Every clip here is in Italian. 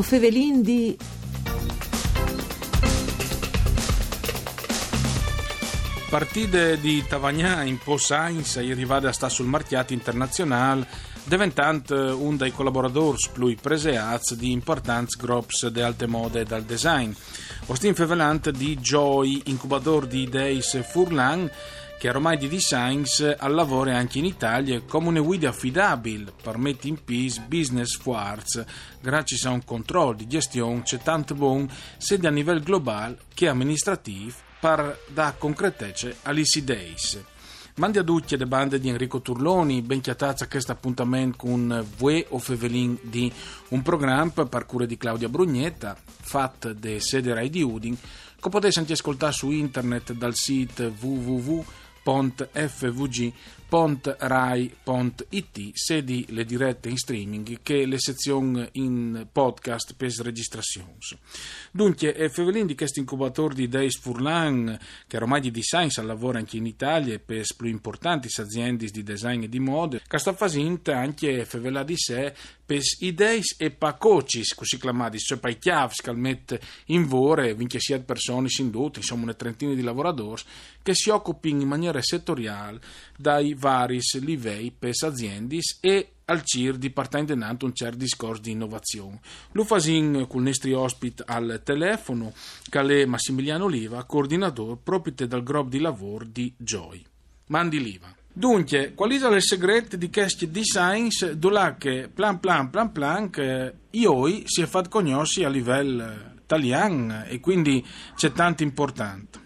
O Fevelin di... Partite di Tavagnà in Po Sainz è arrivata sta sul marchiato internazionale diventando un dei collaboratori più preseati di importanti groups di alte mode dal design. Ostin fevelante di Joy, incubatore di Days Furlan, che ormai di designs al lavoro anche in Italia come una guida affidabile, permette in peace business force, grazie a un controllo di gestione c'è tanto buon sia a livello globale che amministrativo per dare concretezza agli days. Mandi a tutti le bande di Enrico Turloni, ben chiatazza questo appuntamento con Vue o Fevelin di un programma per cura di Claudia Brugnetta, fatto da sede Rai di Udin, che potete anche ascoltare su internet dal sito www.fvg.rai.it, sedi le dirette in streaming che le sezioni in podcast per registrazioni. Dunque, è Fevelin di questo incubatore di Days Furlan, che ormai di design sa lavora anche in Italia per più importanti aziende di design e di mode, che sta facendo anche Fevela di sé per idee e pacocis, così chiamati, cioè per i chiavi che mette in vore, vince sia persone indotte, insomma una trentina di lavoratori, che si occupino in maniera settoriale dai vari livelli per aziende e al CIR di partendo innanto un certo discorso di innovazione. Lo fasin con il nostro ospite al telefono, che è Massimiliano Liva, coordinatore proprio dal gruppo di lavoro di Joy. Mandi Liva. Dunque, quali sono i segreti di questi designs dove che plan plan plan plan che io si è fatto conoscere a livello italiano e quindi c'è tanto importante?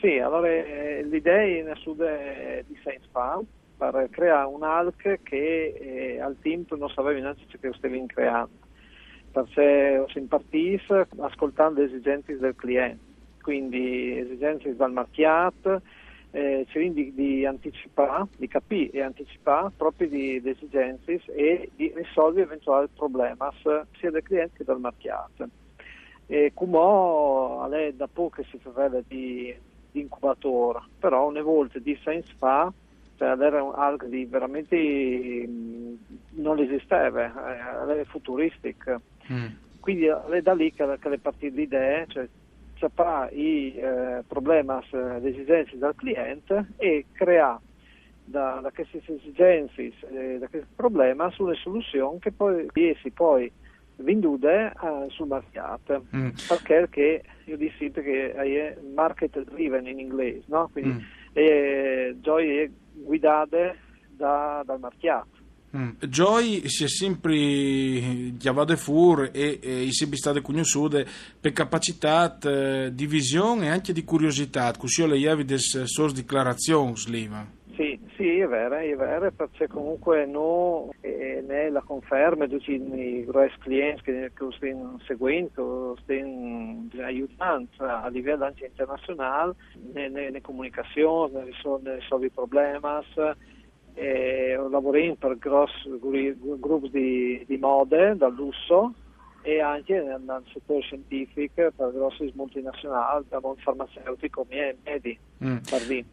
Sì, allora eh, l'idea in Sud Design Farm per creare un ALC che eh, al team non sapeva neanche che stavi creando. Perché si impartisse ascoltando le esigenze del cliente, quindi esigenze dal marchiato, eh, di, di, anticipare, di capire e anticipare proprio di, di esigenze e di risolvere eventuali problemi sia del cliente che del marchiato. E come da poco che si fa di, di incubatore, però una volta di science fa cioè era algo di veramente mm, non esisteva, eh, era futuristic. Mm. Quindi è da lì che, che le partite l'idea, cioè sapere i eh, problemi, le esigenze del cliente e creare da, da queste esigenze, eh, da questi problemi, una soluzione che poi riesci poi vendute eh, sul mercato. Mm. Perché, io dico sempre che è market driven in inglese, no? Quindi mm. è, è guidate da, dal marchiato. Mm. Joy si è sempre chiamato fuori e, e è sempre stato conosciuto per capacità eh, di visione e anche di curiosità, così le avevi delle sue dichiarazioni, Sliva. Sì, sì, è vero, è vero, perché comunque eh, né la conferma di tutti i grossi clienti che, che stanno seguendo, stanno aiutando a livello anche internazionale, nelle comunicazioni, nelle risolvere i problemi, eh, lavoriamo per grossi gruppi di, di mode, dal lusso, e anche nel, settore scientifico per grossi multinazionali, da mondo farmaceutico come Medi. Mm.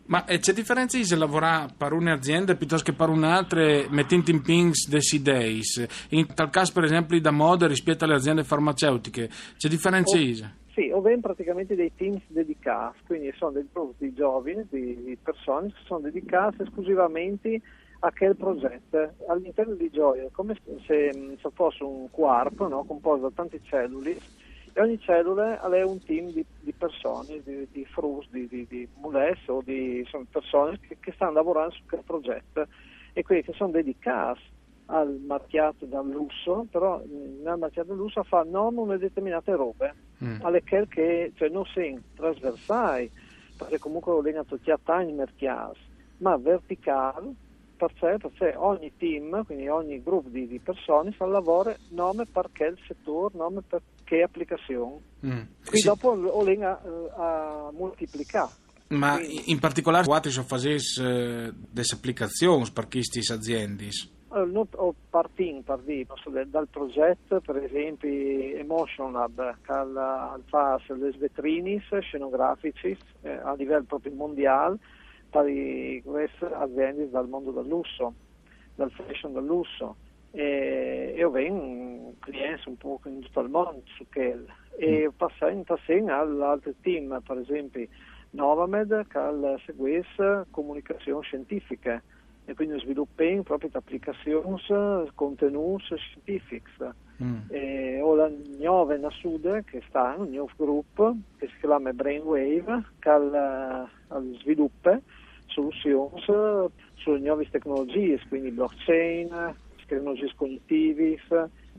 Ma eh, c'è differenza se lavorare per un'azienda piuttosto che per un'altra mettendo in pings dei days? In tal caso, per esempio, da moda rispetto alle aziende farmaceutiche, c'è differenza? Oh. Sì, o ben praticamente dei teams dedicati, quindi sono dei gruppi giovani, di, persone che sono dedicati esclusivamente a quel progetto. All'interno di Gioia come se, se fosse un quark no? composto da tante cellule e ogni cellula è un team di, di persone, di, di frus, di, di, di mules o di insomma, persone che, che, stanno lavorando su quel progetto e quelli che sono dedicati al marchiato dal lusso, però nel marchiato del lusso fa non una determinate robe, mm. alle che cioè, non sono trasversali, perché comunque lo legano tutti a tagli merchiati, ma verticali per sé, per sé ogni team, quindi ogni gruppo di, di persone fa lavoro nome perché il settore, nome perché applicazione. Mm. Quindi sì. dopo lo lega uh, a moltiplicare. Ma quindi, in particolare quali sono fasi uh, delle applicazioni per queste aziende? Allora, noi partiamo dal progetto, per esempio Emotion Lab, che fa le vetrine scenografici eh, a livello proprio mondiale di queste aziende dal mondo del lusso, dal fashion del lusso. E io vengo clienti un po' in tutto il mondo su quel e mm. passando passando all'altro team, per esempio Novamed che seguisse comunicazione scientifica e quindi sviluppando proprio applicazioni, contenuti scientifici. Mm. E ho la nuova Sud che sta, un nuovo gruppo che si chiama Brainwave che sviluppa soluzioni sulle nuove tecnologie, quindi blockchain, tecnologie cognitive,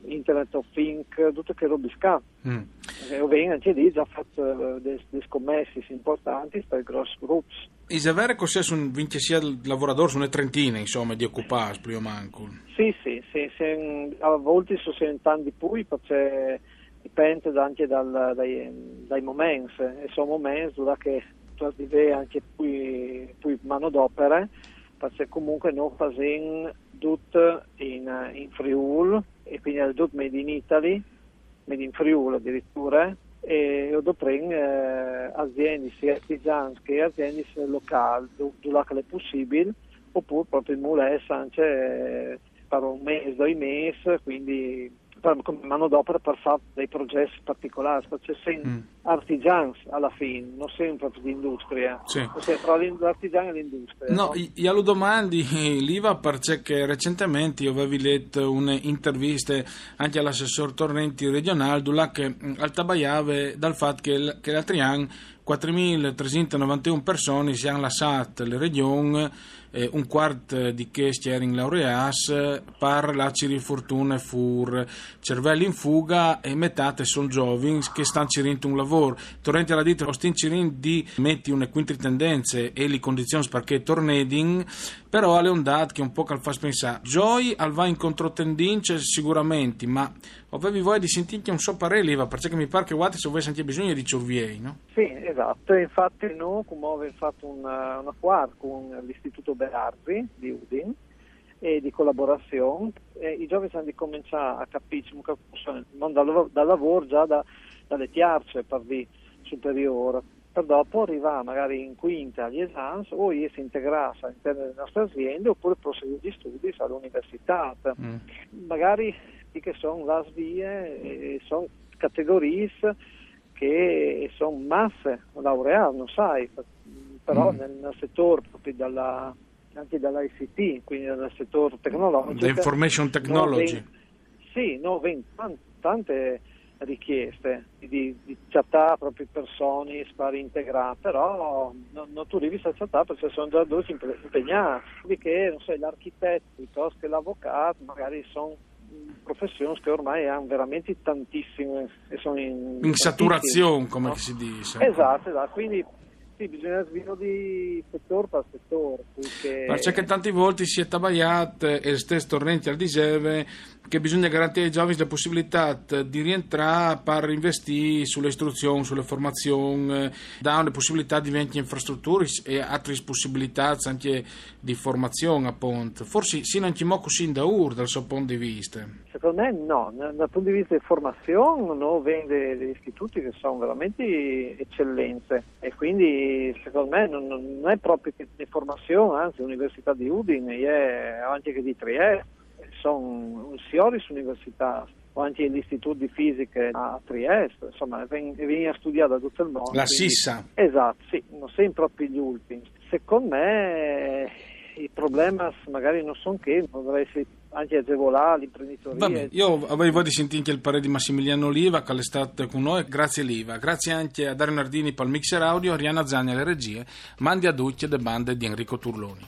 Internet of Things, tutte che robe. Mm. E ovviamente anche lì già fatto delle scommesse importanti per i grossi gruppi. È vero che se sono vince sia lavoratori, sono trentina insomma di occupare più o manco? Sì, sì, sì, sì a volte sono tanti più perché dipende anche dal, dai, dai momenti e sono momenti che tu hai anche più, più manodopera perché comunque non facciamo tutto in, in Friuli quindi è tutto made in Italy, made in Friuli addirittura e dopo eh, aziende sia artigiane che aziende locali dove è possibile oppure proprio in Mulès anche eh, per un mese, due mesi quindi come manodopera per fare dei progetti particolari, perché sei mm. artigiani alla fine, non sempre di industria, sì. ossia tra l'artigiano e l'industria. No, io lo domandi, Liva, perché recentemente io avevo letto un'intervista anche all'assessore Torrenti regionale, che mm, altabaiave dal fatto che, che anno 4.391 persone si hanno lasciato le regioni, eh, un quarto di questi erano laureati, per la cirifortuna fur cervelli in fuga e metà sono giovani che stanno cercando un lavoro. Torrenti alla dita, stanno cercando di mettere una quinta tendenze e le condizioni perché tornedin, però alle ondate che un po' che fa pensare, Joy al va in controtendenze sicuramente, ma avevi voglia di sentire un suo parere, Liva, perché mi pare che guardi se vuoi sentire bisogno di Ciurviei, no? Sì, esatto, infatti noi come abbiamo fatto una, una quad con l'Istituto Berardi di Udin e di collaborazione. E i giovani hanno di cominciare a capire non dal, dal lavoro già da, dalle tiarce per superiore per dopo arrivare magari in quinta agli esami o si integrarsi all'interno delle nostre aziende oppure proseguire gli studi all'università mm. magari che sono le vie sono categorie che sono masse laureate, non sai, però mm. nel settore proprio dalla, anche dall'ICT, quindi nel settore tecnologico. The information technology. No, sì, no, tante richieste di, di chattare proprio persone per integrare, però non, non tu arrivi a chattare perché sono già due impegnati, quindi che non so, l'architetto piuttosto che l'avvocato magari sono professioni che ormai hanno veramente tantissime e sono in, in saturazione, come no? si dice. Esatto, esatto, quindi sì, bisogna sviluppare settore per settore. Perché... perché tanti volte si è tabagliato e stesso tornenti al diseve che bisogna garantire ai giovani la possibilità di rientrare per investire sulle istruzioni, sulle formazioni, dare le possibilità di vendere infrastrutture e altre possibilità anche di formazione appunto. Forse sì, non ci mo così da ur dal suo punto di vista. Secondo me no, dal punto di vista di formazione no, vende degli istituti che sono veramente eccellenze e quindi secondo me non, non è proprio che di formazione, anzi l'Università di Udine è anche che di Trieste sono signori università o anche l'Istituto di Fisica a Trieste, insomma, viene studiato da tutto il mondo. La quindi, Sissa. Esatto, sì, non sempre proprio gli ultimi. Secondo me i problemi magari non sono che, dovrei essere anche agevolare l'imprenditoria. Vabbè, io avevo voglia di sentire anche il parere di Massimiliano Oliva che è stato con noi, grazie Liva, grazie anche a Dario Nardini per il mixer audio, a Riana Zani alle regie, mandi a Ducci e le bande di Enrico Turloni.